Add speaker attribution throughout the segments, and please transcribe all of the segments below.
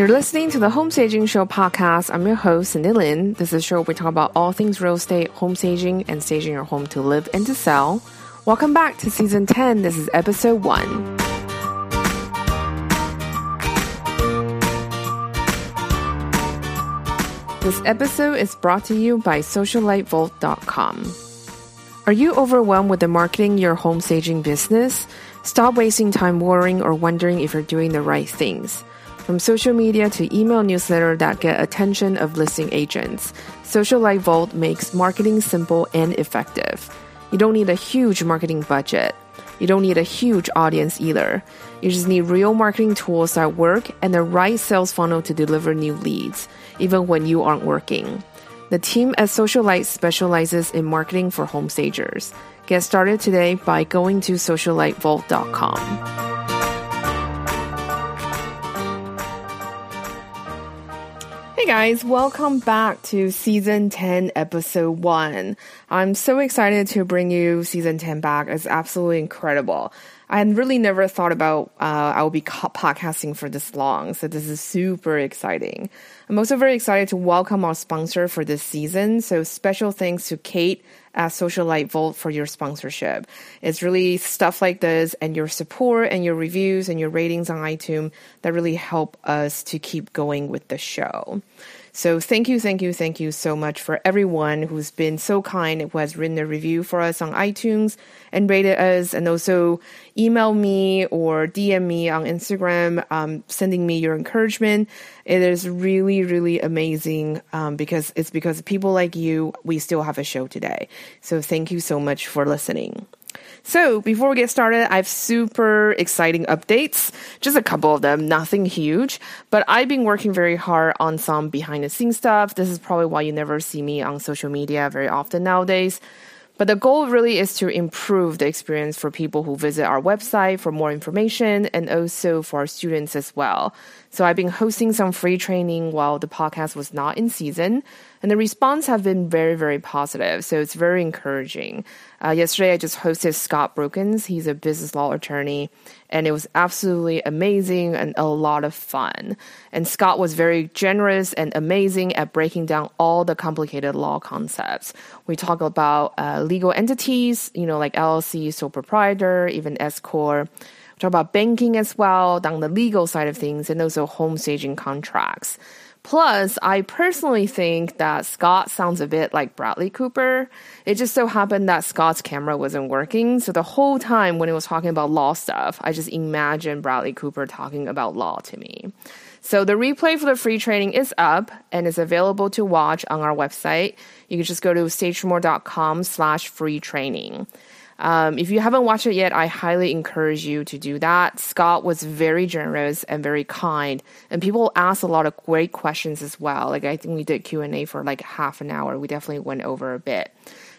Speaker 1: You're listening to the Home Staging Show podcast. I'm your host, Cindy Lin. This is a show where we talk about all things real estate, home staging, and staging your home to live and to sell. Welcome back to season 10. This is episode 1. This episode is brought to you by SocialiteVault.com. Are you overwhelmed with the marketing your home staging business? Stop wasting time worrying or wondering if you're doing the right things. From social media to email newsletter that get attention of listing agents, Socialite Vault makes marketing simple and effective. You don't need a huge marketing budget. You don't need a huge audience either. You just need real marketing tools that work and the right sales funnel to deliver new leads, even when you aren't working. The team at Socialite specializes in marketing for home stagers. Get started today by going to socialitevault.com. Hey guys, welcome back to season 10, episode 1. I'm so excited to bring you season 10 back. It's absolutely incredible. I really never thought about uh, I will be podcasting for this long, so this is super exciting. I'm also very excited to welcome our sponsor for this season. So special thanks to Kate at Socialite Vault for your sponsorship. It's really stuff like this and your support and your reviews and your ratings on iTunes that really help us to keep going with the show. So thank you, thank you, thank you so much for everyone who's been so kind, who has written a review for us on iTunes and rated us, and also email me or DM me on Instagram, um, sending me your encouragement. It is really, really amazing um, because it's because people like you, we still have a show today. So thank you so much for listening. So, before we get started, I have super exciting updates. Just a couple of them, nothing huge. But I've been working very hard on some behind the scenes stuff. This is probably why you never see me on social media very often nowadays. But the goal really is to improve the experience for people who visit our website for more information and also for our students as well. So I've been hosting some free training while the podcast was not in season, and the response have been very, very positive. So it's very encouraging. Uh, yesterday, I just hosted Scott Brookins. He's a business law attorney, and it was absolutely amazing and a lot of fun. And Scott was very generous and amazing at breaking down all the complicated law concepts. We talk about uh, legal entities, you know, like LLC, sole proprietor, even S corp. We talk about banking as well, down the legal side of things, and also home staging contracts. Plus, I personally think that Scott sounds a bit like Bradley Cooper. It just so happened that Scott's camera wasn't working. So the whole time when he was talking about law stuff, I just imagined Bradley Cooper talking about law to me. So the replay for the free training is up and is available to watch on our website. You can just go to stagemore.com slash free training. Um, if you haven't watched it yet, I highly encourage you to do that. Scott was very generous and very kind, and people asked a lot of great questions as well. Like I think we did Q and A for like half an hour. We definitely went over a bit.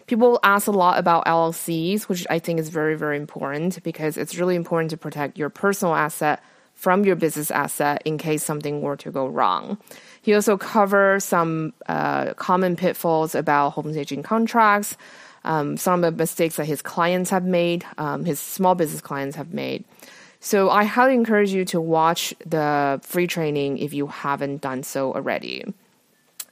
Speaker 1: People ask a lot about LLCs, which I think is very very important because it's really important to protect your personal asset from your business asset in case something were to go wrong. He also covers some uh, common pitfalls about home staging contracts um, some of the mistakes that his clients have made, um, his small business clients have made. So I highly encourage you to watch the free training if you haven't done so already.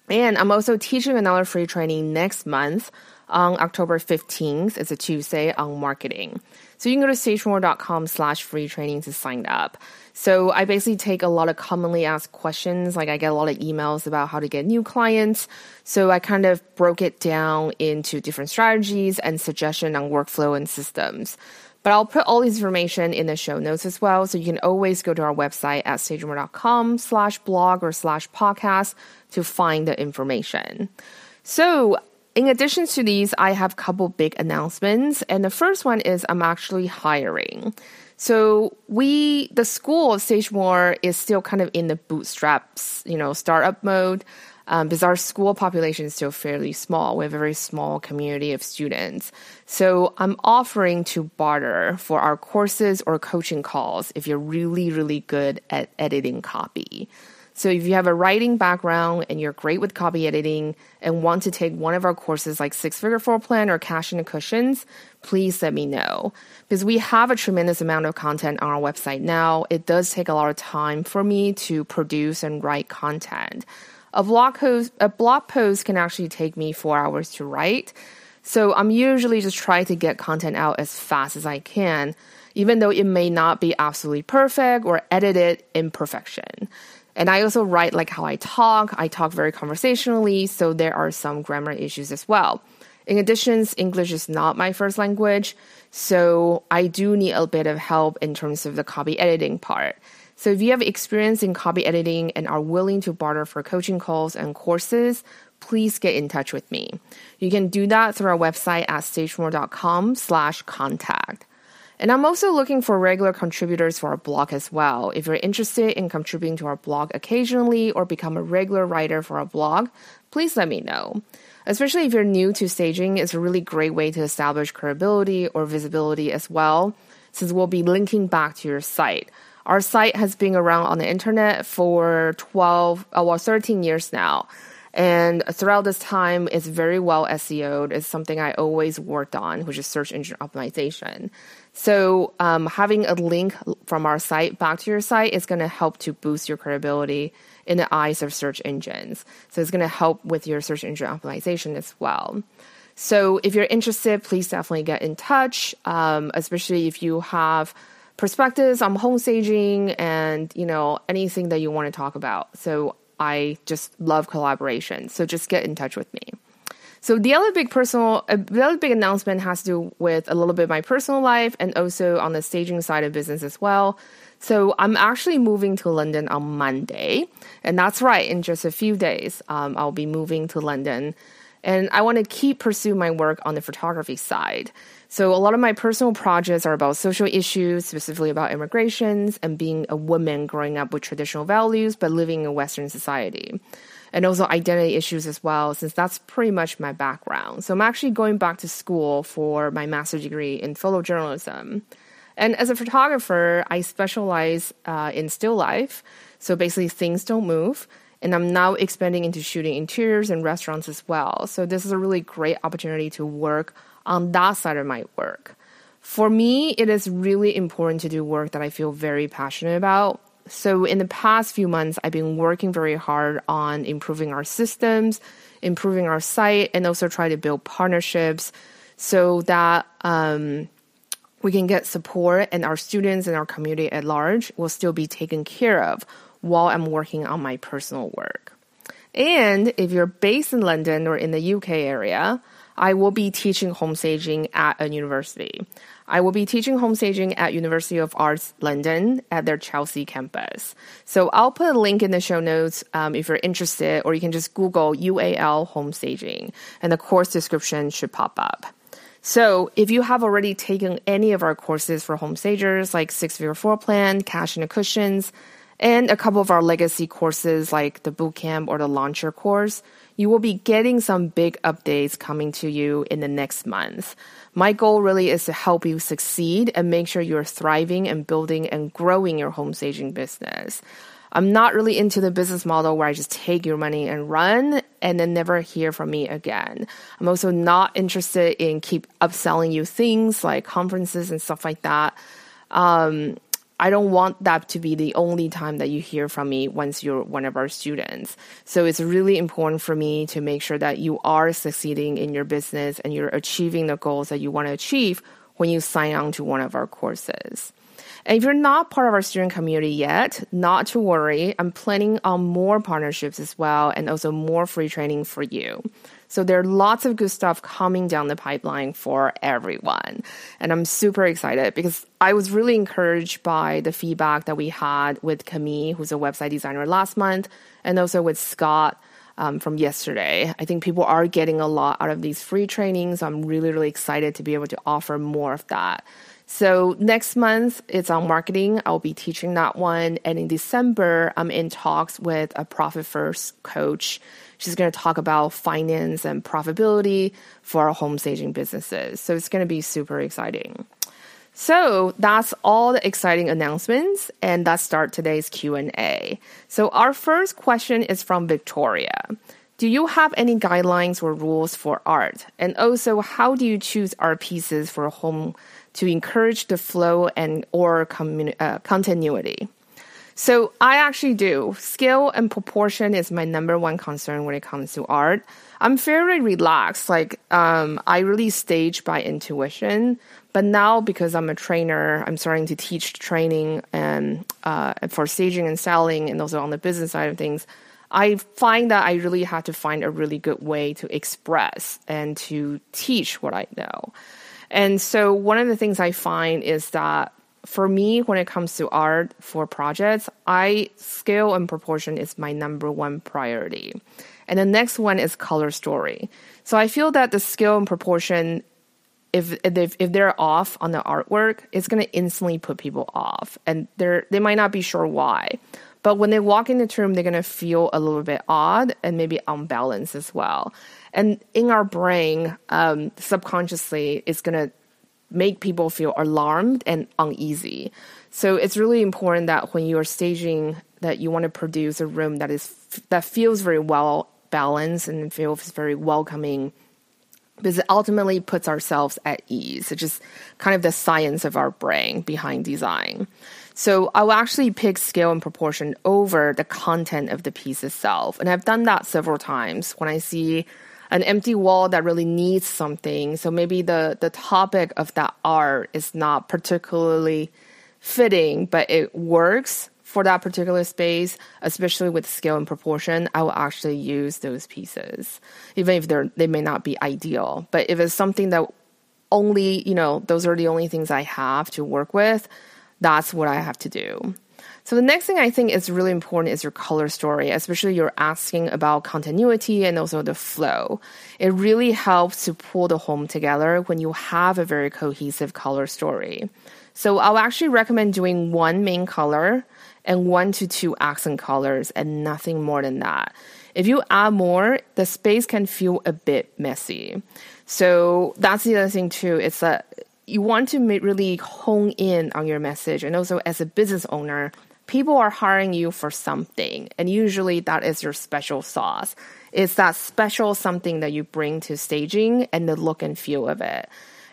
Speaker 1: And I'm also teaching another free training next month on October 15th. It's a Tuesday on marketing. So you can go to stagemore.com slash free training to sign up. So I basically take a lot of commonly asked questions. Like I get a lot of emails about how to get new clients. So I kind of broke it down into different strategies and suggestion on workflow and systems. But I'll put all this information in the show notes as well. So you can always go to our website at stagemore.com slash blog or slash podcast to find the information. So in addition to these, I have a couple big announcements. And the first one is I'm actually hiring. So we, the school of Stagemore is still kind of in the bootstraps, you know, startup mode. Um, because our school population is still fairly small. We have a very small community of students. So I'm offering to barter for our courses or coaching calls if you're really, really good at editing copy. So if you have a writing background and you're great with copy editing and want to take one of our courses like Six Figure Floor Plan or Cash in the Cushions, please let me know. Because we have a tremendous amount of content on our website now. It does take a lot of time for me to produce and write content. A blog post, a blog post can actually take me four hours to write. So I'm usually just trying to get content out as fast as I can, even though it may not be absolutely perfect or edited in perfection. And I also write like how I talk. I talk very conversationally, so there are some grammar issues as well. In addition, English is not my first language, so I do need a bit of help in terms of the copy editing part. So if you have experience in copy editing and are willing to barter for coaching calls and courses, please get in touch with me. You can do that through our website at stagemore.com slash contact. And I'm also looking for regular contributors for our blog as well. If you're interested in contributing to our blog occasionally or become a regular writer for our blog, please let me know. Especially if you're new to staging, it's a really great way to establish credibility or visibility as well, since we'll be linking back to your site. Our site has been around on the internet for 12, uh, well, 13 years now. And throughout this time, it's very well SEO'd. It's something I always worked on, which is search engine optimization. So um, having a link from our site back to your site is going to help to boost your credibility in the eyes of search engines. So it's going to help with your search engine optimization as well. So if you're interested, please definitely get in touch, um, especially if you have perspectives on home staging and you know anything that you want to talk about. So I just love collaboration. So just get in touch with me. So the other big personal, uh, the other big announcement has to do with a little bit of my personal life and also on the staging side of business as well. So I'm actually moving to London on Monday, and that's right. In just a few days, um, I'll be moving to London, and I want to keep pursue my work on the photography side. So a lot of my personal projects are about social issues, specifically about immigrations and being a woman growing up with traditional values but living in a Western society. And also identity issues as well, since that's pretty much my background. So I'm actually going back to school for my master's degree in photojournalism. And as a photographer, I specialize uh, in still life. So basically, things don't move. And I'm now expanding into shooting interiors and restaurants as well. So this is a really great opportunity to work on that side of my work. For me, it is really important to do work that I feel very passionate about. So, in the past few months, I've been working very hard on improving our systems, improving our site, and also try to build partnerships so that um, we can get support and our students and our community at large will still be taken care of while I'm working on my personal work. And if you're based in London or in the UK area, I will be teaching home staging at a university. I will be teaching home staging at University of Arts London at their Chelsea campus. So I'll put a link in the show notes um, if you're interested, or you can just Google UAL home staging, and the course description should pop up. So, if you have already taken any of our courses for home stagers, like Six Figure Floor Plan, Cash in the Cushions, and a couple of our legacy courses like the Bootcamp or the Launcher course, you will be getting some big updates coming to you in the next month. My goal really is to help you succeed and make sure you're thriving and building and growing your home staging business. I'm not really into the business model where I just take your money and run and then never hear from me again. I'm also not interested in keep upselling you things like conferences and stuff like that. Um, I don't want that to be the only time that you hear from me once you're one of our students. So it's really important for me to make sure that you are succeeding in your business and you're achieving the goals that you want to achieve when you sign on to one of our courses. If you're not part of our student community yet, not to worry. I'm planning on more partnerships as well and also more free training for you. So there are lots of good stuff coming down the pipeline for everyone. And I'm super excited because I was really encouraged by the feedback that we had with Camille, who's a website designer last month, and also with Scott. Um, from yesterday. I think people are getting a lot out of these free trainings. I'm really, really excited to be able to offer more of that. So next month it's on marketing. I'll be teaching that one. And in December, I'm in talks with a profit first coach She's going to talk about finance and profitability for our home staging businesses. So it's going to be super exciting. So that's all the exciting announcements, and let's start today's Q&A. So our first question is from Victoria. Do you have any guidelines or rules for art? And also, how do you choose art pieces for home to encourage the flow and or communi- uh, continuity? So I actually do. Scale and proportion is my number one concern when it comes to art. I'm fairly relaxed. Like um, I really stage by intuition. But now because I'm a trainer, I'm starting to teach training and uh, for staging and selling, and also on the business side of things. I find that I really have to find a really good way to express and to teach what I know. And so one of the things I find is that for me, when it comes to art for projects, I scale and proportion is my number one priority. And the next one is color story. So I feel that the scale and proportion, if if, if they're off on the artwork, it's going to instantly put people off, and they're they might not be sure why. But when they walk in the room, they're going to feel a little bit odd and maybe unbalanced as well. And in our brain, um, subconsciously, it's going to make people feel alarmed and uneasy. So it's really important that when you are staging that you want to produce a room that is that feels very well balanced and feels very welcoming because it ultimately puts ourselves at ease. It's just kind of the science of our brain behind design. So I will actually pick scale and proportion over the content of the piece itself. And I've done that several times when I see an empty wall that really needs something. So maybe the, the topic of that art is not particularly fitting, but it works for that particular space, especially with scale and proportion, I will actually use those pieces, even if they're they may not be ideal. But if it's something that only, you know, those are the only things I have to work with, that's what I have to do. So the next thing I think is really important is your color story, especially you're asking about continuity and also the flow. It really helps to pull the home together when you have a very cohesive color story. So I'll actually recommend doing one main color and one to two accent colors and nothing more than that. If you add more, the space can feel a bit messy. So that's the other thing too. It's that you want to really hone in on your message. And also as a business owner, people are hiring you for something, and usually that is your special sauce. It's that special something that you bring to staging and the look and feel of it.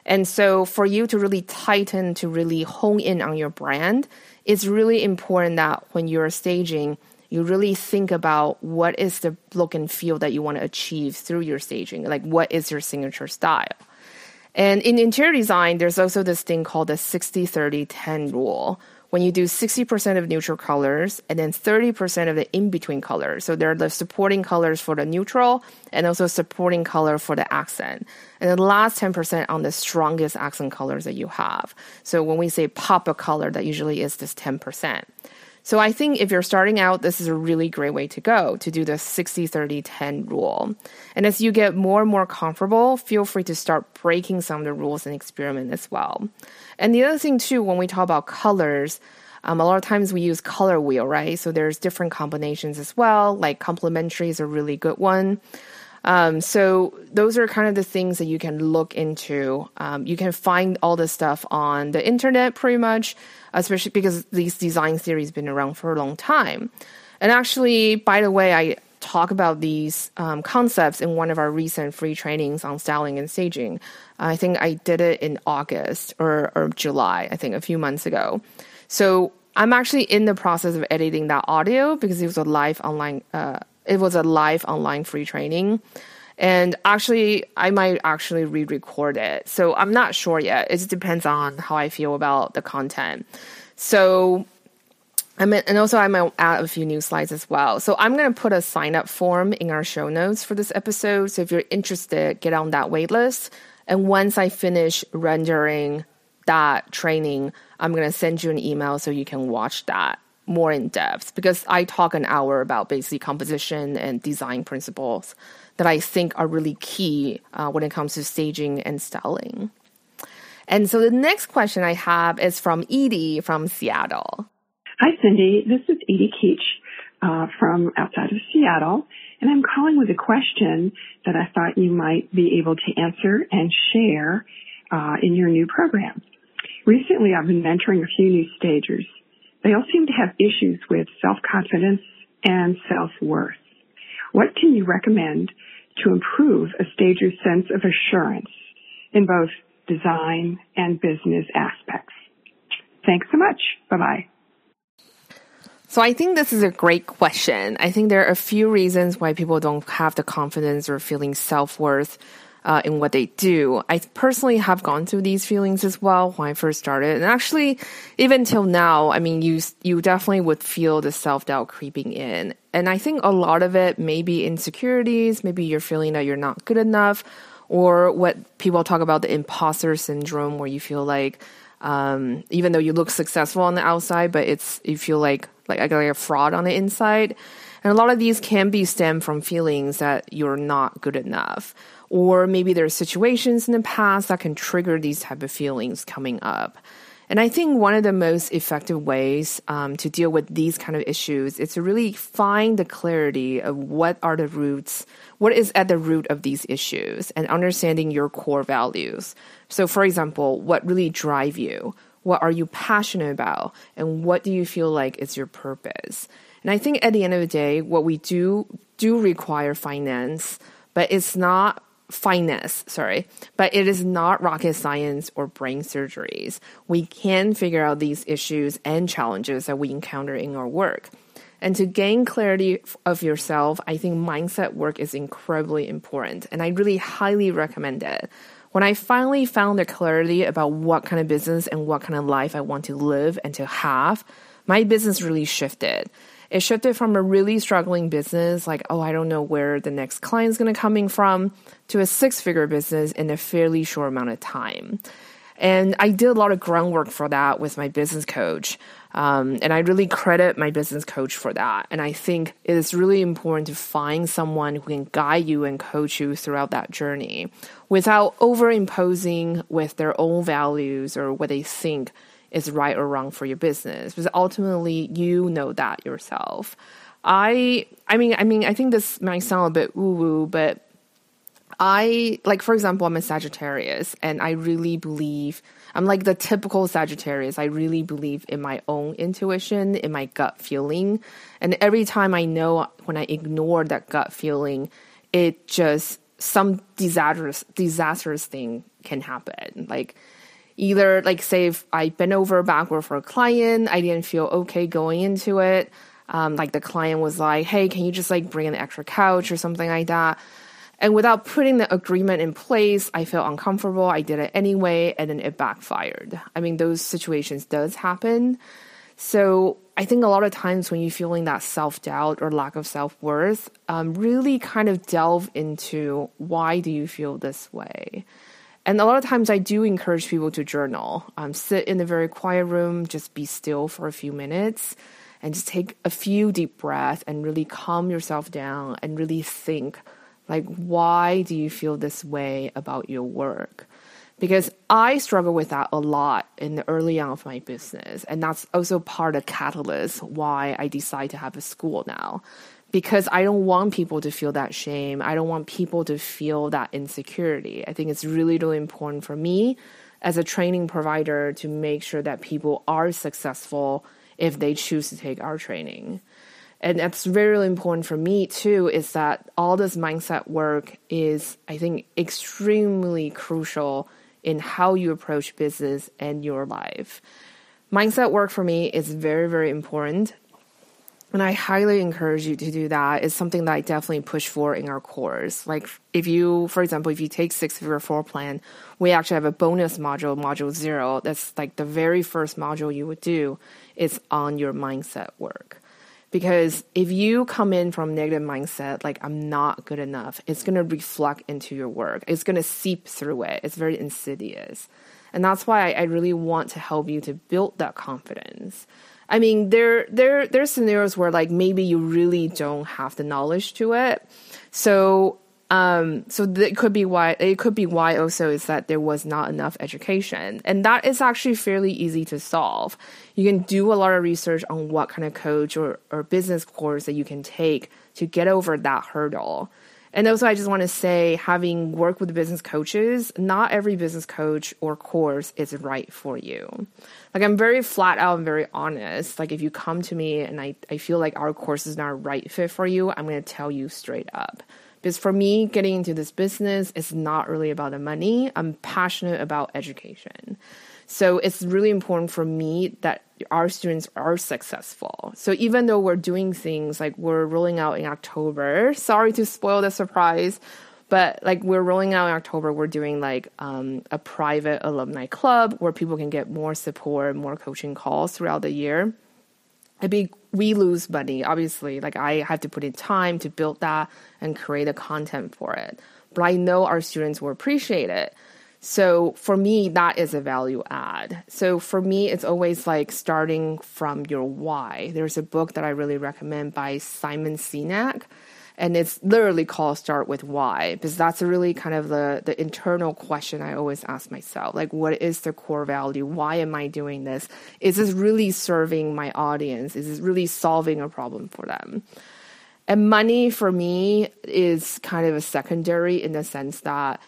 Speaker 1: And so, for you to really tighten, to really hone in on your brand, it's really important that when you're staging, you really think about what is the look and feel that you want to achieve through your staging. Like, what is your signature style? And in interior design, there's also this thing called the 60 30 10 rule, when you do 60% of neutral colors and then 30% of the in between colors. So they're the supporting colors for the neutral and also supporting color for the accent. And the last 10% on the strongest accent colors that you have. So when we say pop a color, that usually is this 10%. So I think if you're starting out, this is a really great way to go to do the 60 30 10 rule. And as you get more and more comfortable, feel free to start breaking some of the rules and experiment as well. And the other thing too, when we talk about colors, um, a lot of times we use color wheel, right? So there's different combinations as well. Like complementary is a really good one. Um, so those are kind of the things that you can look into. Um, you can find all this stuff on the internet pretty much, especially because these design theories been around for a long time. And actually, by the way, I talk about these um, concepts in one of our recent free trainings on styling and staging. I think I did it in August or, or July, I think a few months ago. So I'm actually in the process of editing that audio because it was a live online uh, it was a live online free training. And actually, I might actually re record it. So I'm not sure yet. It depends on how I feel about the content. So, I mean, and also I might add a few new slides as well. So I'm going to put a sign up form in our show notes for this episode. So if you're interested, get on that waitlist. And once I finish rendering that training, I'm going to send you an email so you can watch that more in depth because I talk an hour about basically composition and design principles that I think are really key uh, when it comes to staging and styling. And so the next question I have is from Edie from Seattle.
Speaker 2: Hi, Cindy. This is Edie Keach uh, from outside of Seattle, and I'm calling with a question that I thought you might be able to answer and share uh, in your new program. Recently, I've been mentoring a few new stagers. They all seem to have issues with self-confidence and self-worth. What can you recommend to improve a stager's sense of assurance in both design and business aspects? Thanks so much. Bye bye.
Speaker 1: So I think this is a great question. I think there are a few reasons why people don't have the confidence or feeling self worth uh, in what they do. I personally have gone through these feelings as well when I first started, and actually, even till now, I mean, you you definitely would feel the self doubt creeping in, and I think a lot of it may be insecurities. Maybe you're feeling that you're not good enough, or what people talk about the imposter syndrome, where you feel like um, even though you look successful on the outside, but it's you feel like like like a fraud on the inside. And a lot of these can be stem from feelings that you're not good enough, or maybe there are situations in the past that can trigger these type of feelings coming up. And I think one of the most effective ways um, to deal with these kind of issues is to really find the clarity of what are the roots, what is at the root of these issues, and understanding your core values. So, for example, what really drive you? What are you passionate about? And what do you feel like is your purpose? And I think at the end of the day, what we do do require finance, but it's not finesse, sorry, but it is not rocket science or brain surgeries. We can figure out these issues and challenges that we encounter in our work. And to gain clarity of yourself, I think mindset work is incredibly important. And I really highly recommend it. When I finally found the clarity about what kind of business and what kind of life I want to live and to have, my business really shifted. It shifted from a really struggling business, like, oh, I don't know where the next client is going to coming from, to a six figure business in a fairly short amount of time. And I did a lot of groundwork for that with my business coach. Um, and I really credit my business coach for that. And I think it is really important to find someone who can guide you and coach you throughout that journey without overimposing with their own values or what they think is right or wrong for your business. Because ultimately, you know that yourself. I, I mean, I mean, I think this might sound a bit woo woo, but I like, for example, I'm a Sagittarius and I really believe I'm like the typical Sagittarius. I really believe in my own intuition, in my gut feeling. And every time I know when I ignore that gut feeling, it just some disastrous disastrous thing can happen. Like either like say if I bent over backward for a client, I didn't feel okay going into it. Um, like the client was like, "Hey, can you just like bring an extra couch or something like that?" And without putting the agreement in place, I felt uncomfortable. I did it anyway, and then it backfired. I mean, those situations does happen. So I think a lot of times when you're feeling that self doubt or lack of self worth, um, really kind of delve into why do you feel this way. And a lot of times I do encourage people to journal. Um, sit in a very quiet room, just be still for a few minutes, and just take a few deep breaths and really calm yourself down and really think like, why do you feel this way about your work? Because I struggle with that a lot in the early on of my business. And that's also part of catalyst why I decide to have a school now. Because I don't want people to feel that shame. I don't want people to feel that insecurity. I think it's really, really important for me as a training provider to make sure that people are successful if they choose to take our training and that's very really important for me too is that all this mindset work is i think extremely crucial in how you approach business and your life mindset work for me is very very important and i highly encourage you to do that it's something that i definitely push for in our course like if you for example if you take six figure floor plan we actually have a bonus module module zero that's like the very first module you would do is on your mindset work because if you come in from negative mindset, like I'm not good enough, it's going to reflect into your work. It's going to seep through it. It's very insidious. And that's why I, I really want to help you to build that confidence. I mean, there, there, there's scenarios where like maybe you really don't have the knowledge to it. So um, so that could be why it could be why also is that there was not enough education, and that is actually fairly easy to solve. You can do a lot of research on what kind of coach or, or business course that you can take to get over that hurdle. And also, I just want to say, having worked with business coaches, not every business coach or course is right for you. Like, I'm very flat out and very honest. Like, if you come to me and I, I feel like our course is not a right fit for you, I'm going to tell you straight up. Because for me, getting into this business is not really about the money. I'm passionate about education. So it's really important for me that our students are successful. So even though we're doing things like we're rolling out in October, sorry to spoil the surprise, but like we're rolling out in October, we're doing like um, a private alumni club where people can get more support, more coaching calls throughout the year. I mean, we lose money, obviously. Like I have to put in time to build that and create the content for it. But I know our students will appreciate it. So for me, that is a value add. So for me, it's always like starting from your why. There's a book that I really recommend by Simon Sinek, and it's literally called Start with Why, because that's really kind of the, the internal question I always ask myself. Like, what is the core value? Why am I doing this? Is this really serving my audience? Is this really solving a problem for them? And money for me is kind of a secondary in the sense that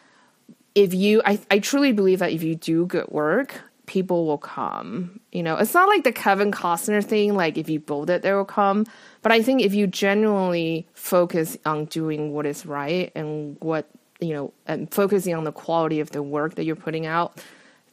Speaker 1: if you I, I truly believe that if you do good work people will come you know? It's not like the kevin costner thing like if you build it they will come but i think if you genuinely focus on doing what is right and what you know and focusing on the quality of the work that you're putting out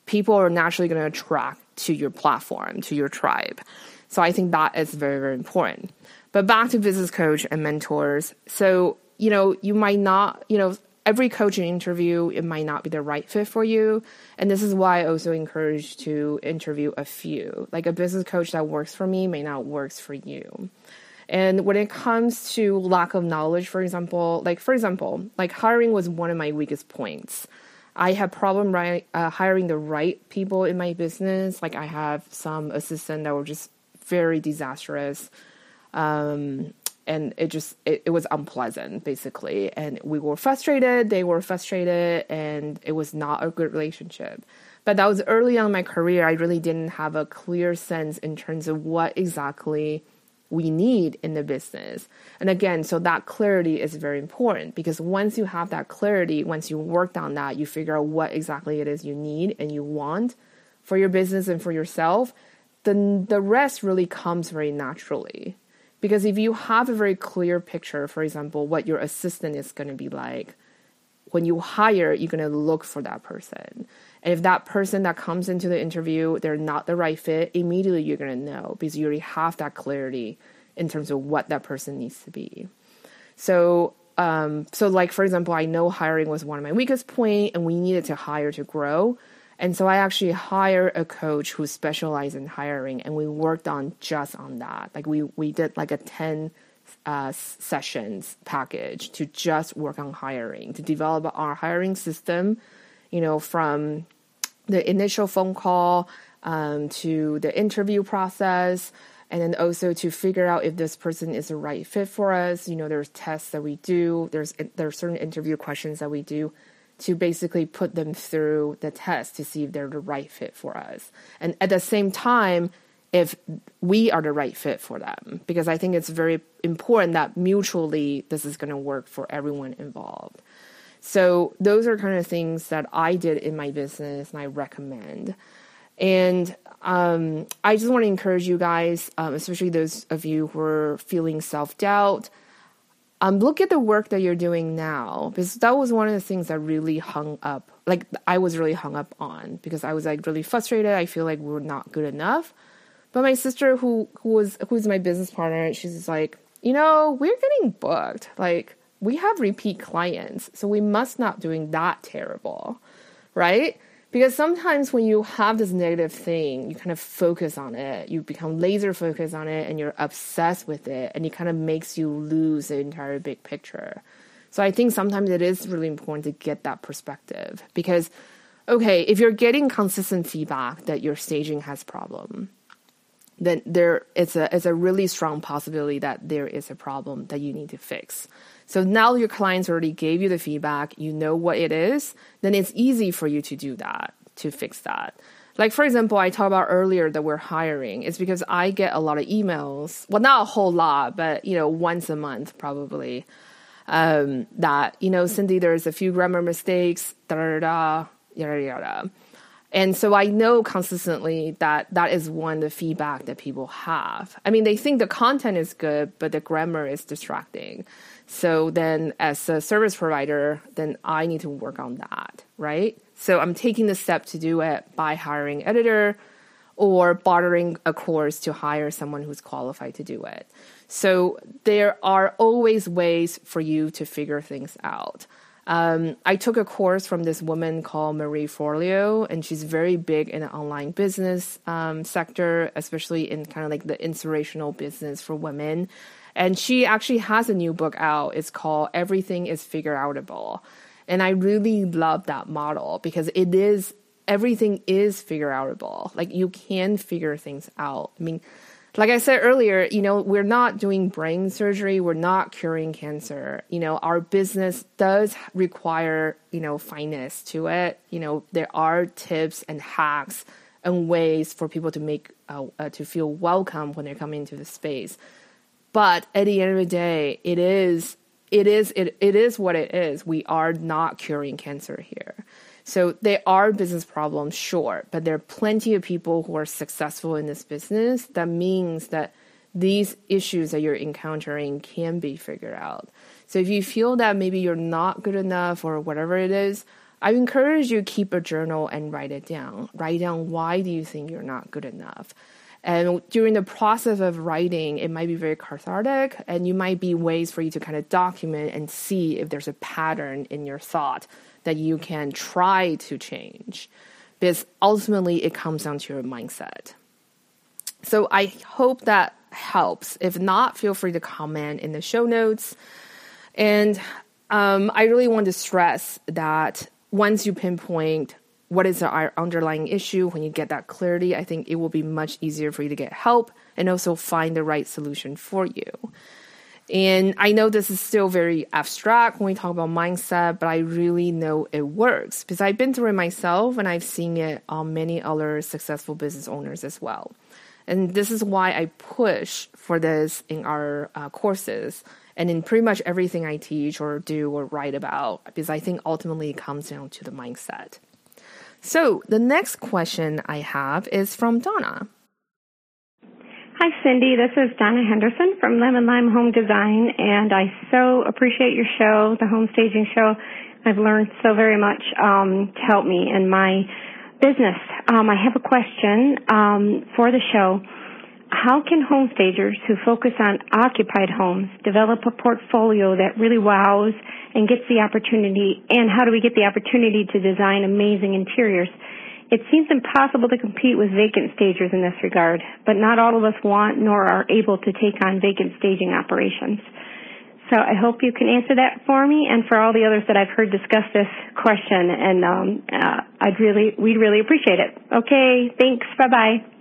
Speaker 1: people are naturally going to attract to your platform to your tribe. So i think that is very very important. But back to business coach and mentors. So you know you might not you know every coaching interview, it might not be the right fit for you. And this is why I also encourage to interview a few. Like a business coach that works for me may not works for you. And when it comes to lack of knowledge, for example, like for example, like hiring was one of my weakest points. I have problem right, uh, hiring the right people in my business. Like I have some assistant that were just very disastrous. Um, and it just it, it, was unpleasant basically. And we were frustrated they were frustrated and it was not a good relationship. But that was early on in my career. I really didn't have a clear sense in terms of what exactly we need in the business. And again so that clarity is very important because once you have that clarity once you worked on that you figure out what exactly it is you need and you want for your business and for yourself then the rest really comes very naturally because if you have a very clear picture, for example, what your assistant is going to be like, when you hire, you're going to look for that person. And if that person that comes into the interview, they're not the right fit, immediately you're going to know because you already have that clarity in terms of what that person needs to be. So, um, so like for example, I know hiring was one of my weakest points point, and we needed to hire to grow. And so I actually hired a coach who specialized in hiring, and we worked on just on that. Like we we did like a ten uh, sessions package to just work on hiring, to develop our hiring system. You know, from the initial phone call um, to the interview process, and then also to figure out if this person is the right fit for us. You know, there's tests that we do. There's there's certain interview questions that we do to basically put them through the test to see if they're the right fit for us. And at the same time, if we are the right fit for them, because I think it's very important that mutually this is going to work for everyone involved. So, those are kind of things that I did in my business and I recommend. And um, I just want to encourage you guys, um, especially those of you who are feeling self doubt um, look at the work that you're doing now because that was one of the things that really hung up like i was really hung up on because i was like really frustrated. I feel like we're not good enough. But my sister who who was who's my business partner she's like you know we're getting booked. Like we have repeat clients so we must not doing that terrible. Right because sometimes when you have this negative thing, you kind of focus on it, you become laser focused on it, and you're obsessed with it, and it kind of makes you lose the entire big picture. So I think sometimes it is really important to get that perspective because, okay, if you're getting consistent feedback that your staging has problem, then there it's a it's a really strong possibility that there is a problem that you need to fix. So now your clients already gave you the feedback, you know what it is, then it's easy for you to do that, to fix that. Like for example, I talked about earlier that we're hiring. It's because I get a lot of emails. Well, not a whole lot, but you know, once a month probably. um, that, you know, Cindy, there's a few grammar mistakes, da da da, yada yada. And so I know consistently that that is one of the feedback that people have. I mean, they think the content is good, but the grammar is distracting. So then, as a service provider, then I need to work on that, right? So I'm taking the step to do it by hiring editor or bartering a course to hire someone who's qualified to do it. So there are always ways for you to figure things out. Um, I took a course from this woman called Marie Forleo, and she's very big in the online business um, sector, especially in kind of like the inspirational business for women. And she actually has a new book out. It's called Everything is Figure Outable. And I really love that model because it is everything is figure outable. Like you can figure things out. I mean, like I said earlier, you know, we're not doing brain surgery, we're not curing cancer. You know, our business does require, you know, fineness to it. You know, there are tips and hacks and ways for people to make uh, uh, to feel welcome when they're coming into the space. But at the end of the day, it is it is it, it is what it is. We are not curing cancer here. So there are business problems, sure, but there are plenty of people who are successful in this business. That means that these issues that you're encountering can be figured out. So if you feel that maybe you're not good enough or whatever it is, I encourage you to keep a journal and write it down. Write down why do you think you're not good enough. And during the process of writing, it might be very cathartic, and you might be ways for you to kind of document and see if there's a pattern in your thought that you can try to change because ultimately it comes down to your mindset. So I hope that helps. If not, feel free to comment in the show notes. And um, I really want to stress that once you pinpoint what is our underlying issue, when you get that clarity, I think it will be much easier for you to get help and also find the right solution for you. And I know this is still very abstract when we talk about mindset, but I really know it works because I've been through it myself and I've seen it on many other successful business owners as well. And this is why I push for this in our uh, courses and in pretty much everything I teach or do or write about, because I think ultimately it comes down to the mindset. So the next question I have is from Donna.
Speaker 3: Hi, Cindy. This is Donna Henderson from Lemon Lime Home Design, and I so appreciate your show, the home staging show. I've learned so very much um, to help me in my business. Um, I have a question um, for the show. How can home stagers who focus on occupied homes develop a portfolio that really wows and gets the opportunity? And how do we get the opportunity to design amazing interiors? It seems impossible to compete with vacant stagers in this regard, but not all of us want nor are able to take on vacant staging operations. So I hope you can answer that for me and for all the others that I've heard discuss this question. And um, uh, I'd really, we'd really appreciate it. Okay, thanks. Bye bye.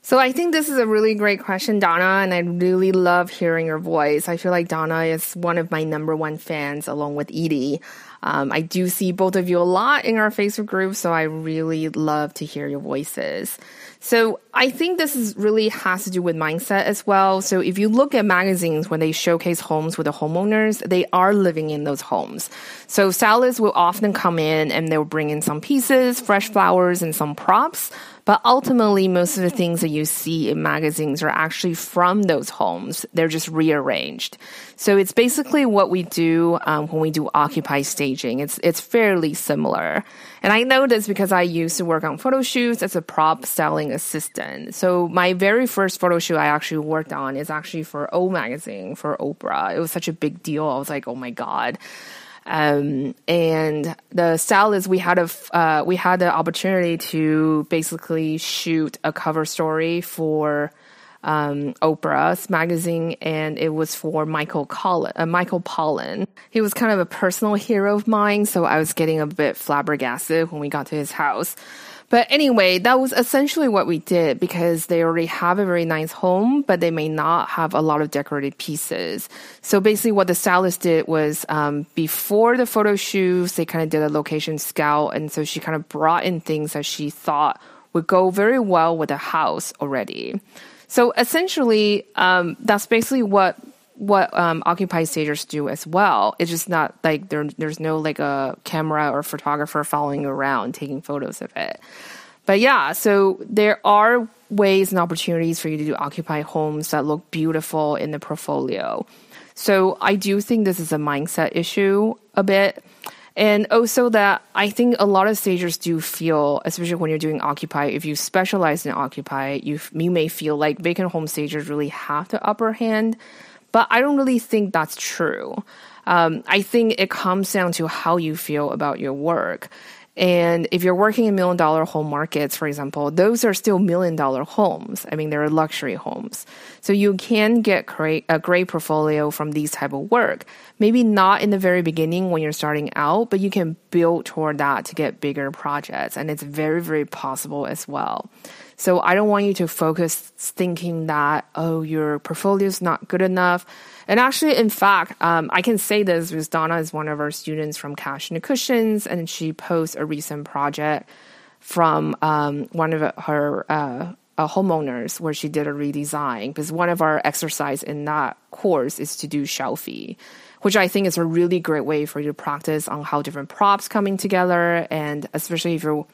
Speaker 1: So I think this is a really great question, Donna, and I really love hearing your voice. I feel like Donna is one of my number one fans along with Edie. Um, I do see both of you a lot in our Facebook group, so I really love to hear your voices. So I think this is really has to do with mindset as well. So if you look at magazines when they showcase homes with the homeowners, they are living in those homes. So stylists will often come in and they'll bring in some pieces, fresh flowers, and some props. But ultimately, most of the things that you see in magazines are actually from those homes. They're just rearranged. So it's basically what we do um, when we do occupy staging. It's it's fairly similar. And I know this because I used to work on photo shoots as a prop styling assistant. So my very first photo shoot I actually worked on is actually for O magazine for Oprah. It was such a big deal. I was like, oh my god. Um, and the stylist, we had a uh, we had the opportunity to basically shoot a cover story for um, Oprah's magazine, and it was for Michael Collin, uh, Michael Pollan. He was kind of a personal hero of mine, so I was getting a bit flabbergasted when we got to his house. But anyway, that was essentially what we did because they already have a very nice home, but they may not have a lot of decorated pieces. So basically, what the stylist did was um, before the photo shoots, they kind of did a location scout, and so she kind of brought in things that she thought would go very well with the house already. So essentially, um, that's basically what what um, Occupy stagers do as well. It's just not like there, there's no like a camera or photographer following around taking photos of it. But yeah, so there are ways and opportunities for you to do Occupy homes that look beautiful in the portfolio. So I do think this is a mindset issue a bit. And also that I think a lot of stagers do feel, especially when you're doing Occupy, if you specialize in Occupy, you, you may feel like vacant home stagers really have the upper hand. But I don't really think that's true. Um, I think it comes down to how you feel about your work. And if you're working in million dollar home markets, for example, those are still million dollar homes. I mean, they're luxury homes. So you can get great, a great portfolio from these type of work. Maybe not in the very beginning when you're starting out, but you can build toward that to get bigger projects. And it's very, very possible as well. So I don't want you to focus thinking that, oh, your portfolio is not good enough and actually, in fact, um, I can say this because Donna is one of our students from Cash and Cushions, and she posts a recent project from um, one of her uh, uh, homeowners where she did a redesign. Because one of our exercise in that course is to do shelfie, which I think is a really great way for you to practice on how different props coming together, and especially if you're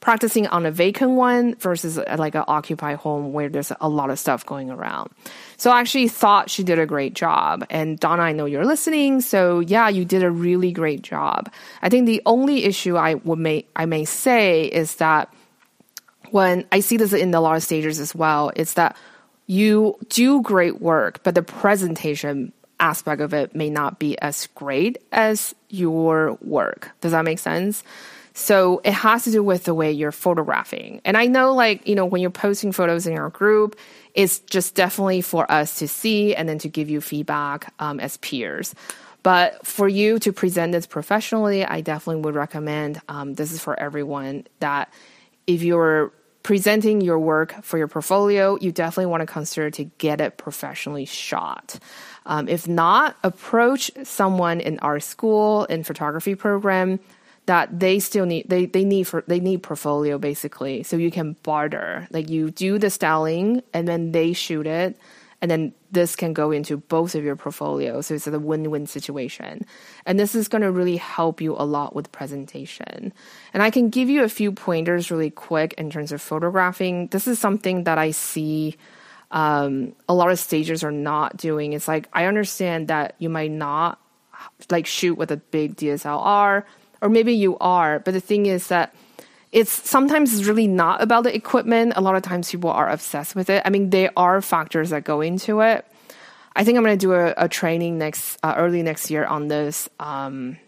Speaker 1: practicing on a vacant one versus uh, like an occupied home where there's a lot of stuff going around. So I actually thought she did a great job. And Donna, I know you're listening. So yeah, you did a really great job. I think the only issue I would may, I may say is that when I see this in a lot of stages as well, it's that you do great work, but the presentation aspect of it may not be as great as your work. Does that make sense? So it has to do with the way you're photographing. And I know, like, you know, when you're posting photos in our group, it's just definitely for us to see and then to give you feedback um, as peers. But for you to present this professionally, I definitely would recommend um, this is for everyone that if you're presenting your work for your portfolio, you definitely want to consider to get it professionally shot. Um, if not, approach someone in our school in photography program that they still need they, they need for they need portfolio basically so you can barter like you do the styling and then they shoot it and then this can go into both of your portfolios so it's a win-win situation. And this is going to really help you a lot with presentation. And i can give you a few pointers really quick in terms of photographing. This is something that i see um, a lot of stages are not doing. It's like i understand that you might not like shoot with a big dslr or maybe you are. But the thing is that it's sometimes really not about the equipment. A lot of times people are obsessed with it. I mean, there are factors that go into it. I think I'm going to do a, a, training next uh, early next year on this um,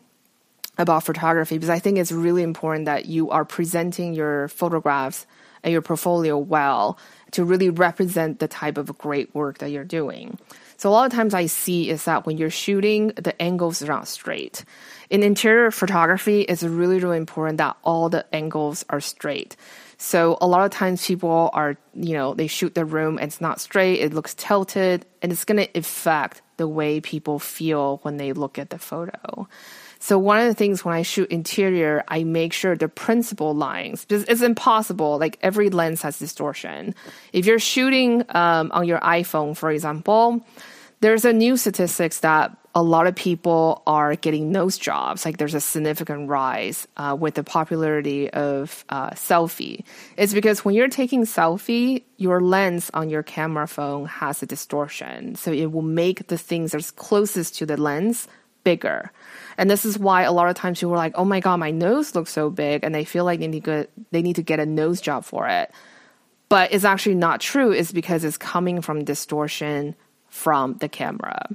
Speaker 1: about photography because I think it's really important that you are presenting your photographs and your portfolio well to really represent the type of great work that you're doing. So a lot of times I see is that when you're shooting, the angles are not straight in interior photography, it's really, really important that all the angles are straight. So a lot of times people are, you know, they shoot the room and it's not straight, it looks tilted, and it's going to affect the way people feel when they look at the photo. So one of the things when I shoot interior, I make sure the principal lines because it's impossible. Like every lens has distortion. If you're shooting um, on your iPhone, for example, there's a new statistics that a lot of people are getting nose jobs. Like there's a significant rise uh, with the popularity of uh, selfie. It's because when you're taking selfie, your lens on your camera phone has a distortion, so it will make the things that's closest to the lens bigger. And this is why a lot of times people are like, "Oh my god, my nose looks so big," and they feel like they need to get, they need to get a nose job for it. But it's actually not true. It's because it's coming from distortion from the camera.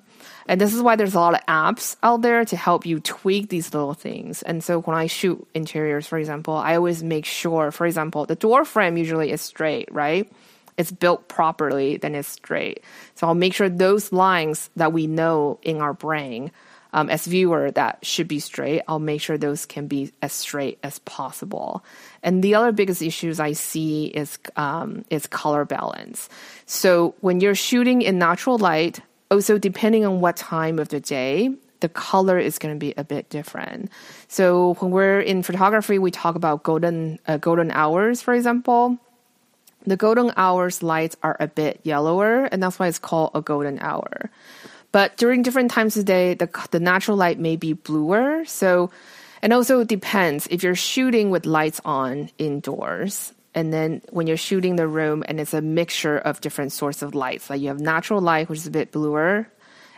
Speaker 1: And this is why there's a lot of apps out there to help you tweak these little things. And so when I shoot interiors, for example, I always make sure, for example, the door frame usually is straight, right? It's built properly, then it's straight. So I'll make sure those lines that we know in our brain um, as viewer that should be straight, I'll make sure those can be as straight as possible. And the other biggest issues I see is um, is color balance. So when you're shooting in natural light, also depending on what time of the day, the color is going to be a bit different. So when we're in photography, we talk about golden uh, golden hours, for example. The golden hours lights are a bit yellower, and that's why it's called a golden hour. But during different times of day, the, the natural light may be bluer. So, and also it depends if you're shooting with lights on indoors. And then when you're shooting the room and it's a mixture of different sorts of lights, like you have natural light, which is a bit bluer,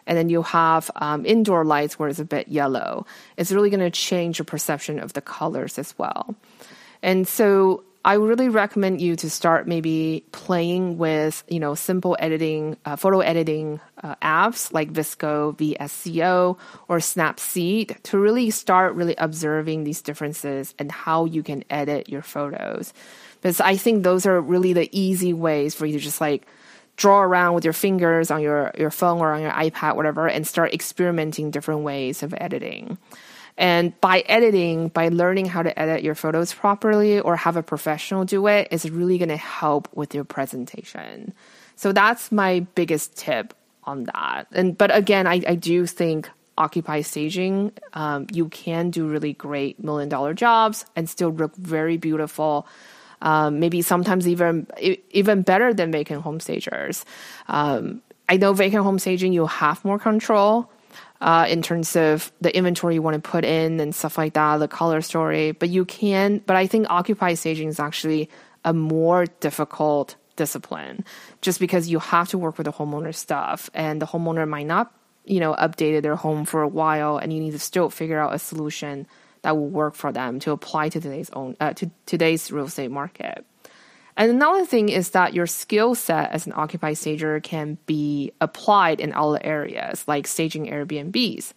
Speaker 1: and then you have um, indoor lights where it's a bit yellow. It's really going to change your perception of the colors as well. And so I really recommend you to start maybe playing with, you know, simple editing, uh, photo editing uh, apps like Visco, VSCO, or Snapseed to really start really observing these differences and how you can edit your photos. Because I think those are really the easy ways for you to just like draw around with your fingers on your, your phone or on your iPad, whatever, and start experimenting different ways of editing. And by editing, by learning how to edit your photos properly or have a professional do it, is really going to help with your presentation. So that's my biggest tip on that. And but again, I, I do think occupy staging, um, you can do really great million dollar jobs and still look very beautiful. Um, maybe sometimes even even better than vacant home stagers. Um, I know vacant home staging you have more control uh, in terms of the inventory you want to put in and stuff like that, the color story. But you can, but I think occupy staging is actually a more difficult discipline just because you have to work with the homeowner stuff and the homeowner might not, you know, updated their home for a while and you need to still figure out a solution that will work for them to apply to today's own, uh, to today's real estate market. And another thing is that your skill set as an occupied stager can be applied in other areas, like staging Airbnbs.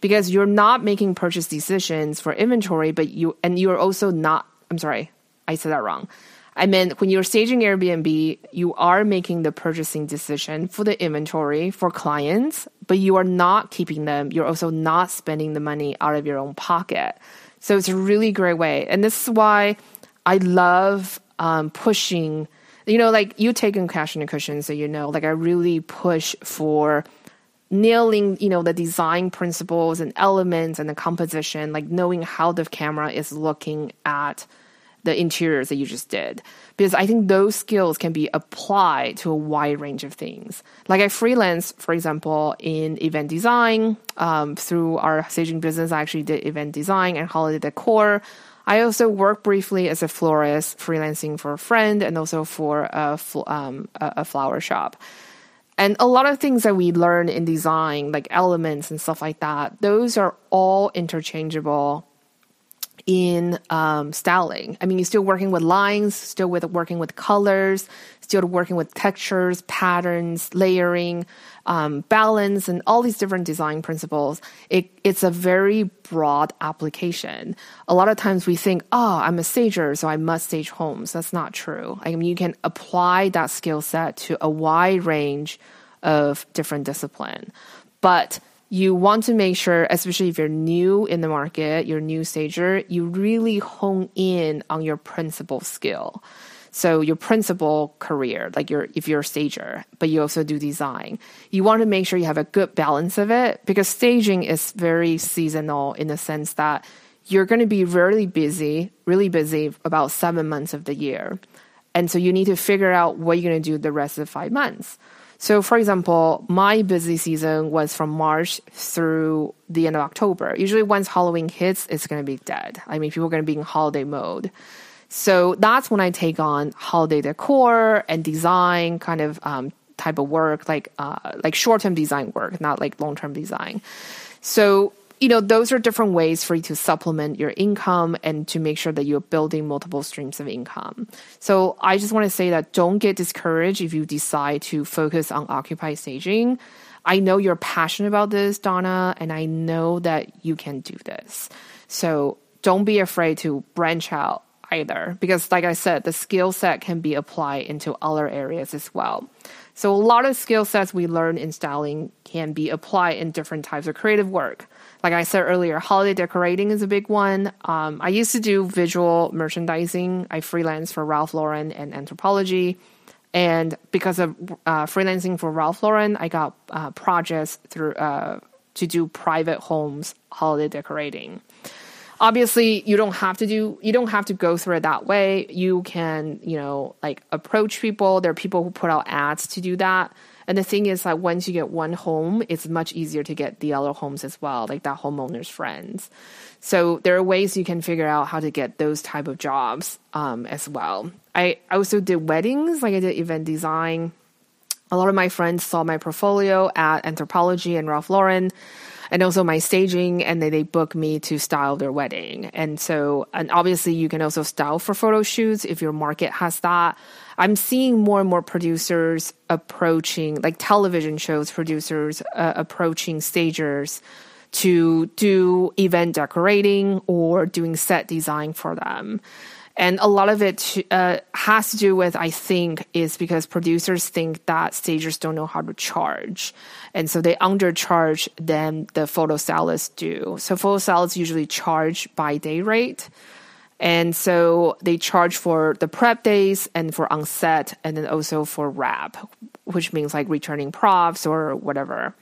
Speaker 1: Because you're not making purchase decisions for inventory, but you, and you're also not, I'm sorry, I said that wrong. I meant when you're staging Airbnb, you are making the purchasing decision for the inventory for clients, but you are not keeping them. You're also not spending the money out of your own pocket. So it's a really great way. And this is why I love um, pushing, you know, like you take in cash in a cushion, so you know, like I really push for nailing, you know, the design principles and elements and the composition, like knowing how the camera is looking at the interiors that you just did. Because I think those skills can be applied to a wide range of things. Like I freelance, for example, in event design. Um, through our staging business, I actually did event design and holiday decor. I also worked briefly as a florist, freelancing for a friend and also for a, um, a flower shop. And a lot of things that we learn in design, like elements and stuff like that, those are all interchangeable in um, styling. I mean, you're still working with lines, still with working with colors, still working with textures, patterns, layering, um, balance, and all these different design principles. It, it's a very broad application. A lot of times we think, oh, I'm a stager, so I must stage homes. That's not true. I mean, you can apply that skill set to a wide range of different discipline, but you want to make sure, especially if you're new in the market, you're new stager, you really hone in on your principal skill. So your principal career, like your if you're a stager, but you also do design, you want to make sure you have a good balance of it because staging is very seasonal in the sense that you're going to be really busy, really busy about seven months of the year. And so you need to figure out what you're going to do the rest of five months. So, for example, my busy season was from March through the end of October. Usually, once Halloween hits, it's going to be dead. I mean, people are going to be in holiday mode. So that's when I take on holiday decor and design kind of um, type of work, like uh, like short term design work, not like long term design. So you know, those are different ways for you to supplement your income and to make sure that you're building multiple streams of income. So I just want to say that don't get discouraged if you decide to focus on Occupy staging. I know you're passionate about this, Donna, and I know that you can do this. So don't be afraid to branch out either, because like I said, the skill set can be applied into other areas as well. So a lot of skill sets we learn in styling can be applied in different types of creative work like I said earlier, holiday decorating is a big one. Um, I used to do visual merchandising. I freelance for Ralph Lauren and Anthropologie. And because of uh, freelancing for Ralph Lauren, I got uh, projects through uh, to do private homes holiday decorating. obviously you don't have to do you don't have to go through it that way you can you know like approach people there are people who put out ads to do that and the thing is that once you get one home it's much easier to get the other homes as well like that homeowner's friends. So there are ways you can figure out how to get those type of jobs um, as well. I also did weddings like i did event design. A lot of my friends saw my portfolio at Anthropologie and ralph lauren and also my staging and then they book me to style their wedding. And so and obviously you can also style for photo shoots if your market has that. I'm seeing more and more producers approaching like television shows producers uh, approaching stagers to do event decorating or doing set design for them and a lot of it uh, has to do with, I think, is because producers think that stagers don't know how to charge. And so they undercharge than the photo stylists do. So photo stylists usually charge by day rate. And so they charge for the prep days and for on set and then also for wrap, which means like returning props or whatever.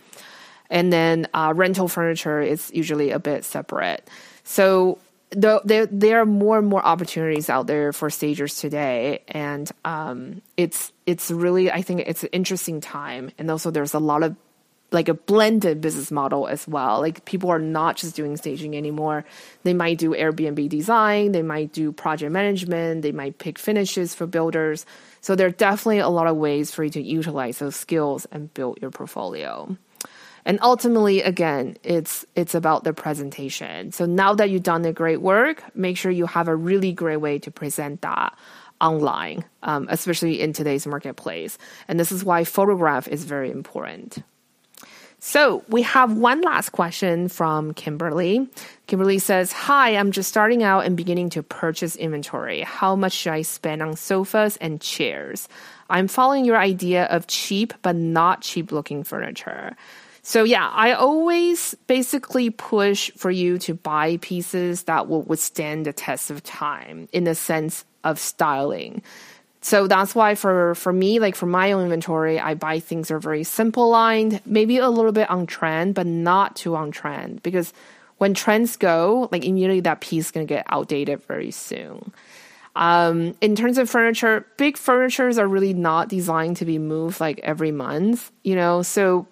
Speaker 1: And then uh, rental furniture is usually a bit separate. So there, there are more and more opportunities out there for stagers today, and um, it's it's really I think it's an interesting time, and also there's a lot of like a blended business model as well. Like people are not just doing staging anymore. They might do Airbnb design, they might do project management, they might pick finishes for builders. So there are definitely a lot of ways for you to utilize those skills and build your portfolio. And ultimately, again, it's it's about the presentation. So now that you've done the great work, make sure you have a really great way to present that online, um, especially in today's marketplace. And this is why photograph is very important. So we have one last question from Kimberly. Kimberly says, Hi, I'm just starting out and beginning to purchase inventory. How much should I spend on sofas and chairs? I'm following your idea of cheap but not cheap looking furniture. So yeah, I always basically push for you to buy pieces that will withstand the test of time in the sense of styling. So that's why for for me, like for my own inventory, I buy things that are very simple lined, maybe a little bit on trend, but not too on trend because when trends go, like immediately that piece is gonna get outdated very soon. Um, in terms of furniture, big furnitures are really not designed to be moved like every month, you know. So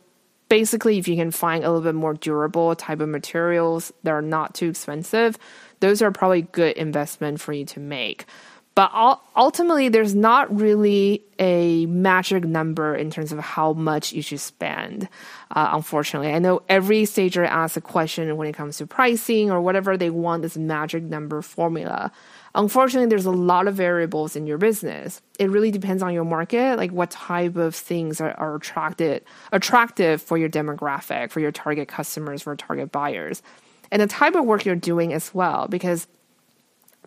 Speaker 1: basically, if you can find a little bit more durable type of materials that are not too expensive, those are probably good investment for you to make. But ultimately, there's not really a magic number in terms of how much you should spend. Uh, unfortunately, I know every stager asks a question when it comes to pricing or whatever. They want this magic number formula. Unfortunately, there's a lot of variables in your business. It really depends on your market, like what type of things are, are attracted attractive for your demographic, for your target customers, for target buyers, and the type of work you're doing as well. Because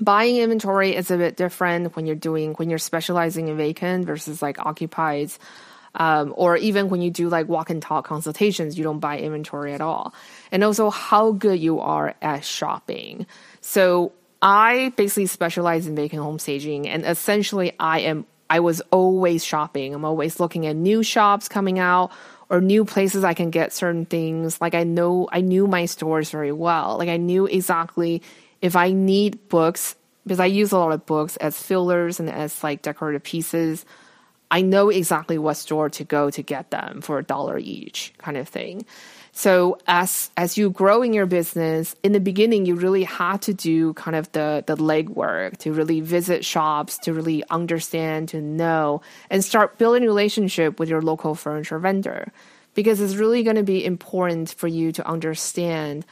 Speaker 1: buying inventory is a bit different when you're doing when you're specializing in vacant versus like occupied. Um, or even when you do like walk and talk consultations, you don't buy inventory at all. And also how good you are at shopping. So I basically specialize in vacant home staging, and essentially, I am I was always shopping. I'm always looking at new shops coming out or new places I can get certain things. Like I know I knew my stores very well. Like I knew exactly if I need books because I use a lot of books as fillers and as like decorative pieces. I know exactly what store to go to get them for a dollar each, kind of thing. So as as you grow in your business, in the beginning, you really had to do kind of the the legwork to really visit shops, to really understand, to know, and start building a relationship with your local furniture vendor, because it's really going to be important for you to understand.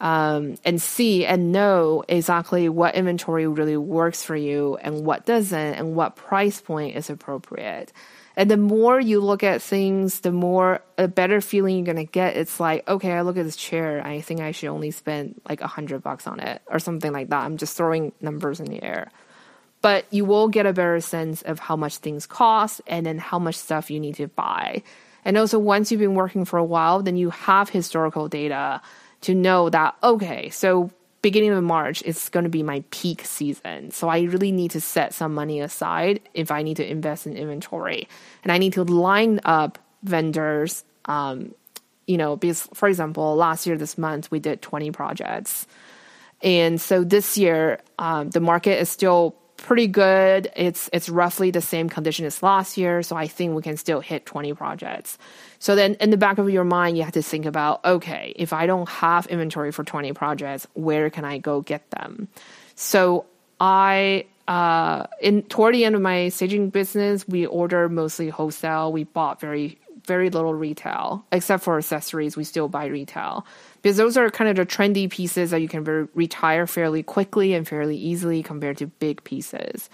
Speaker 1: Um, and see and know exactly what inventory really works for you and what doesn't, and what price point is appropriate. And the more you look at things, the more a better feeling you're gonna get. It's like, okay, I look at this chair, I think I should only spend like a hundred bucks on it or something like that. I'm just throwing numbers in the air. But you will get a better sense of how much things cost and then how much stuff you need to buy. And also once you've been working for a while, then you have historical data to know that, okay, so beginning of March is going to be my peak season. So I really need to set some money aside if I need to invest in inventory. And I need to line up vendors. Um, you know, because for example, last year, this month, we did 20 projects. And so this year, um, the market is still pretty good. It's it's roughly the same condition as last year, so I think we can still hit 20 projects. So then in the back of your mind, you have to think about, okay, if I don't have inventory for 20 projects, where can I go get them? So I uh, in toward the end of my staging business, we order mostly wholesale. We bought very very little retail, except for accessories. We still buy retail because those are kind of the trendy pieces that you can re- retire fairly quickly and fairly easily compared to big pieces.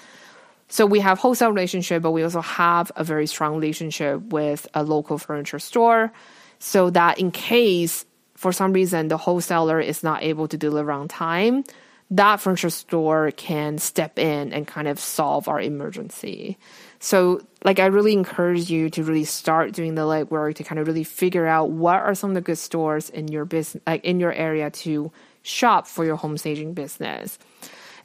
Speaker 1: So we have wholesale relationship, but we also have a very strong relationship with a local furniture store, so that in case for some reason the wholesaler is not able to deliver on time, that furniture store can step in and kind of solve our emergency. So, like, I really encourage you to really start doing the legwork to kind of really figure out what are some of the good stores in your business, like in your area to shop for your home staging business.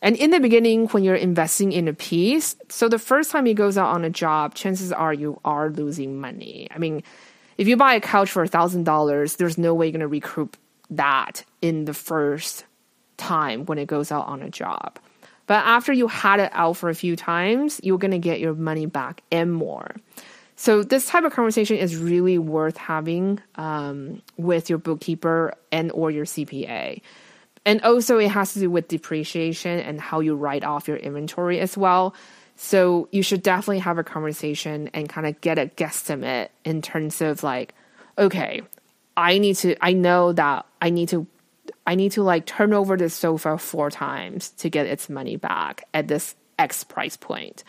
Speaker 1: And in the beginning, when you're investing in a piece, so the first time it goes out on a job, chances are you are losing money. I mean, if you buy a couch for a thousand dollars, there's no way you're gonna recoup that in the first time when it goes out on a job. But after you had it out for a few times, you're going to get your money back and more. So this type of conversation is really worth having um, with your bookkeeper and or your CPA. And also it has to do with depreciation and how you write off your inventory as well. So you should definitely have a conversation and kind of get a guesstimate in terms of like, okay, I need to I know that I need to I need to like turn over this sofa four times to get its money back at this X price point.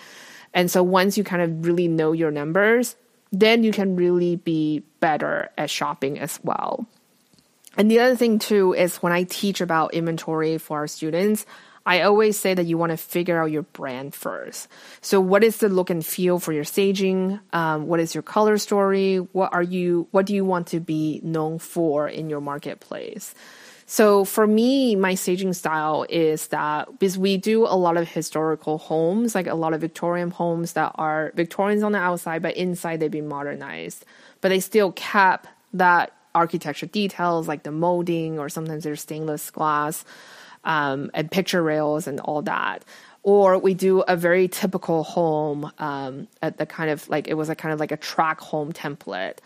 Speaker 1: And so once you kind of really know your numbers, then you can really be better at shopping as well. And the other thing too is when I teach about inventory for our students, I always say that you want to figure out your brand first. So, what is the look and feel for your staging? Um, what is your color story? What are you? What do you want to be known for in your marketplace? So for me, my staging style is that because we do a lot of historical homes, like a lot of Victorian homes that are Victorians on the outside, but inside they've been modernized, but they still kept that architecture details like the molding or sometimes there's stainless glass um, and picture rails and all that. Or we do a very typical home um, at the kind of like it was a kind of like a track home template.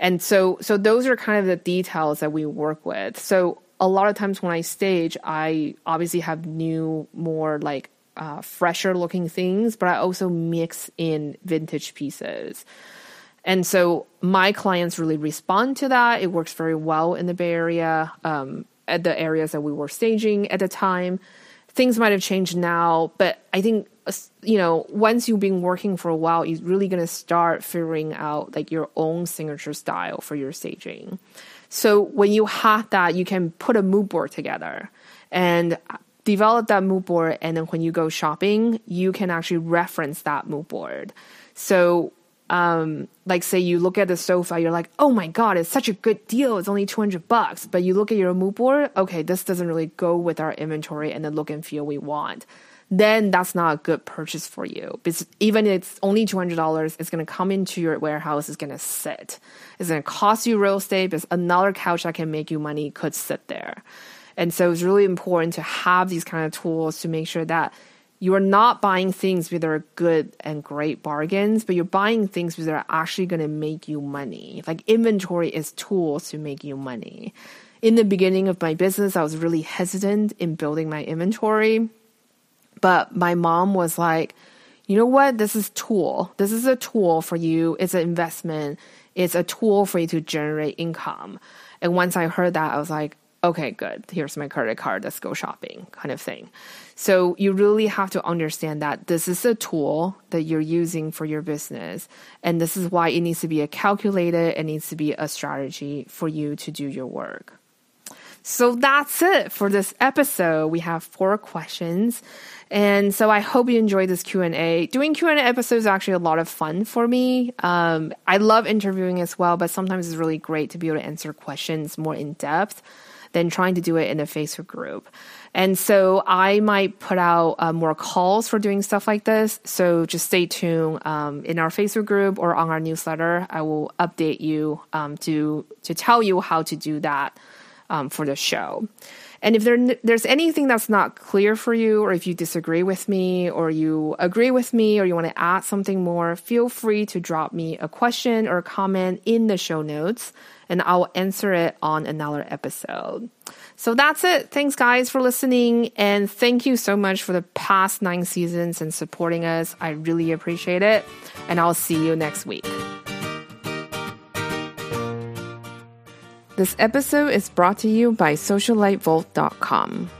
Speaker 1: And so so those are kind of the details that we work with. So a lot of times when I stage, I obviously have new, more like uh, fresher looking things, but I also mix in vintage pieces. And so my clients really respond to that. It works very well in the Bay Area, um, at the areas that we were staging at the time. Things might have changed now, but I think you know once you've been working for a while, you're really gonna start figuring out like your own signature style for your staging. So when you have that, you can put a mood board together and develop that mood board. And then when you go shopping, you can actually reference that mood board. So, um, like say you look at the sofa, you're like, oh my God, it's such a good deal. It's only 200 bucks. But you look at your mood board, okay, this doesn't really go with our inventory and the look and feel we want then that's not a good purchase for you. Because even if it's only $200, it's going to come into your warehouse, it's going to sit. It's going to cost you real estate because another couch that can make you money could sit there. And so it's really important to have these kind of tools to make sure that you are not buying things that are good and great bargains, but you're buying things that are actually going to make you money. Like inventory is tools to make you money. In the beginning of my business, I was really hesitant in building my inventory but my mom was like, you know what? This is tool. This is a tool for you. It's an investment. It's a tool for you to generate income. And once I heard that, I was like, okay, good. Here's my credit card. Let's go shopping kind of thing. So you really have to understand that this is a tool that you're using for your business. And this is why it needs to be a calculated, it needs to be a strategy for you to do your work. So that's it for this episode. We have four questions. And so I hope you enjoyed this Q&A. Doing Q&A episodes is actually a lot of fun for me. Um, I love interviewing as well, but sometimes it's really great to be able to answer questions more in depth than trying to do it in a Facebook group. And so I might put out uh, more calls for doing stuff like this. So just stay tuned um, in our Facebook group or on our newsletter. I will update you um, to to tell you how to do that um, for the show. And if there, there's anything that's not clear for you, or if you disagree with me, or you agree with me, or you want to add something more, feel free to drop me a question or a comment in the show notes, and I'll answer it on another episode. So that's it. Thanks, guys, for listening. And thank you so much for the past nine seasons and supporting us. I really appreciate it. And I'll see you next week. This episode is brought to you by SocialiteVault.com.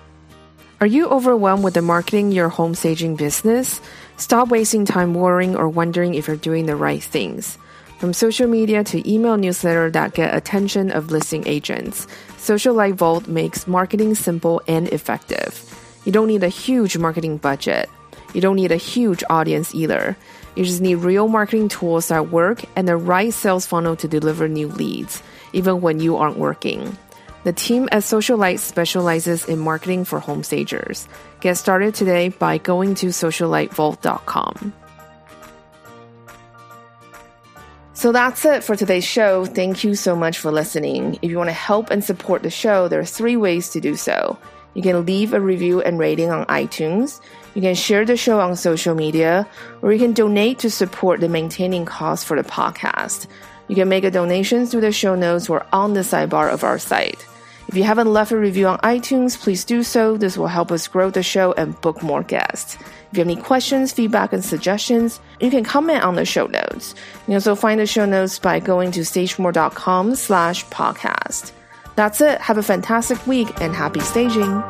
Speaker 1: Are you overwhelmed with the marketing your home staging business? Stop wasting time worrying or wondering if you're doing the right things. From social media to email newsletter that get attention of listing agents, Socialite Vault makes marketing simple and effective. You don't need a huge marketing budget. You don't need a huge audience either. You just need real marketing tools that work and the right sales funnel to deliver new leads even when you aren't working. The team at Socialite specializes in marketing for home stagers. Get started today by going to socialitevault.com. So that's it for today's show. Thank you so much for listening. If you want to help and support the show, there are three ways to do so. You can leave a review and rating on iTunes. You can share the show on social media, or you can donate to support the maintaining costs for the podcast. You can make a donation through the show notes or on the sidebar of our site. If you haven't left a review on iTunes, please do so. This will help us grow the show and book more guests. If you have any questions, feedback, and suggestions, you can comment on the show notes. You can also find the show notes by going to stagemore.com slash podcast. That's it. Have a fantastic week and happy staging.